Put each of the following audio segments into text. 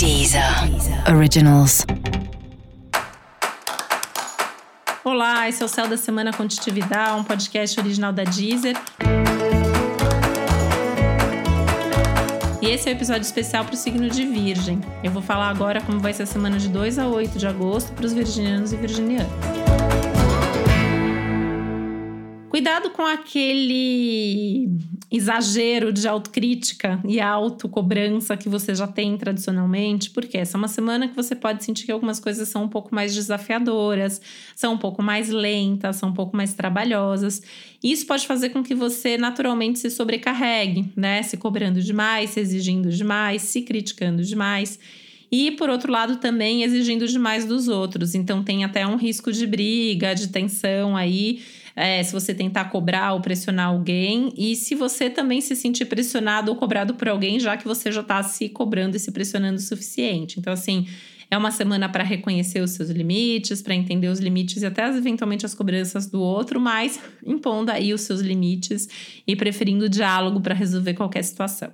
Deezer Originals. Olá, esse é o Céu da Semana Contitividade, um podcast original da Deezer. E esse é o um episódio especial para o signo de Virgem. Eu vou falar agora como vai ser a semana de 2 a 8 de agosto para os virginianos e virginianas. Cuidado com aquele exagero de autocrítica e autocobrança que você já tem tradicionalmente, porque essa é uma semana que você pode sentir que algumas coisas são um pouco mais desafiadoras, são um pouco mais lentas, são um pouco mais trabalhosas. Isso pode fazer com que você naturalmente se sobrecarregue, né? Se cobrando demais, se exigindo demais, se criticando demais e por outro lado também exigindo demais dos outros. Então tem até um risco de briga, de tensão aí é, se você tentar cobrar ou pressionar alguém, e se você também se sentir pressionado ou cobrado por alguém, já que você já está se cobrando e se pressionando o suficiente. Então, assim, é uma semana para reconhecer os seus limites, para entender os limites e até eventualmente as cobranças do outro, mas impondo aí os seus limites e preferindo o diálogo para resolver qualquer situação.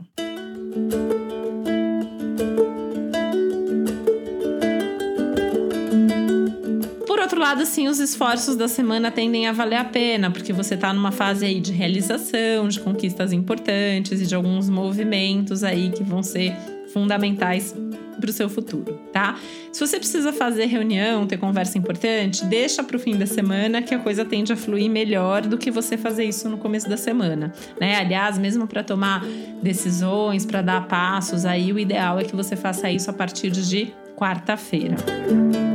Outro lado, assim, os esforços da semana tendem a valer a pena, porque você está numa fase aí de realização, de conquistas importantes e de alguns movimentos aí que vão ser fundamentais para o seu futuro, tá? Se você precisa fazer reunião, ter conversa importante, deixa para o fim da semana que a coisa tende a fluir melhor do que você fazer isso no começo da semana, né? Aliás, mesmo para tomar decisões, para dar passos, aí o ideal é que você faça isso a partir de quarta-feira. É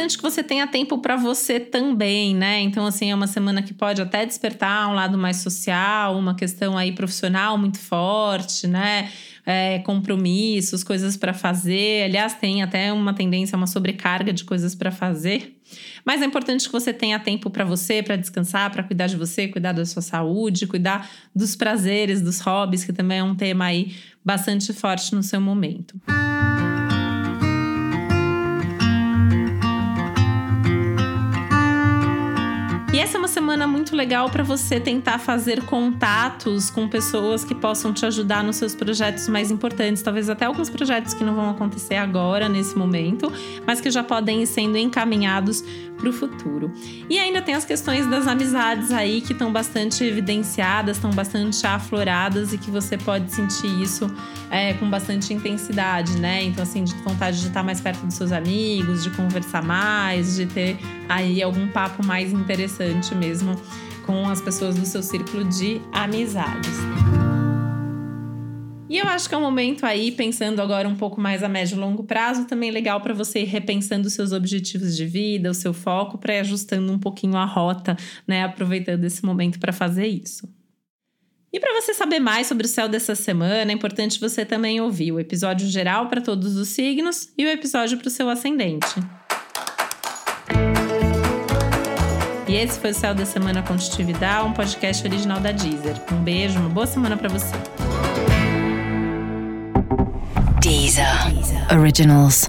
importante que você tenha tempo para você também, né? Então, assim, é uma semana que pode até despertar um lado mais social, uma questão aí profissional muito forte, né? É, compromissos, coisas para fazer. Aliás, tem até uma tendência, uma sobrecarga de coisas para fazer. Mas é importante que você tenha tempo para você, para descansar, para cuidar de você, cuidar da sua saúde, cuidar dos prazeres, dos hobbies, que também é um tema aí bastante forte no seu momento. Essa é uma semana muito legal para você tentar fazer contatos com pessoas que possam te ajudar nos seus projetos mais importantes, talvez até alguns projetos que não vão acontecer agora nesse momento, mas que já podem ir sendo encaminhados para o futuro. E ainda tem as questões das amizades aí que estão bastante evidenciadas, estão bastante afloradas e que você pode sentir isso é, com bastante intensidade, né? Então, assim, de vontade de estar mais perto dos seus amigos, de conversar mais, de ter aí algum papo mais interessante mesmo com as pessoas do seu círculo de amizades. E eu acho que é um momento aí, pensando agora um pouco mais a médio e longo prazo, também legal para você ir repensando os seus objetivos de vida, o seu foco, para ir ajustando um pouquinho a rota, né? Aproveitando esse momento para fazer isso. E para você saber mais sobre o céu dessa semana, é importante você também ouvir o episódio geral para todos os signos e o episódio para o seu ascendente. E esse foi o Céu da Semana Contitividade, um podcast original da Deezer. Um beijo, uma boa semana para você. Deezer. Originals.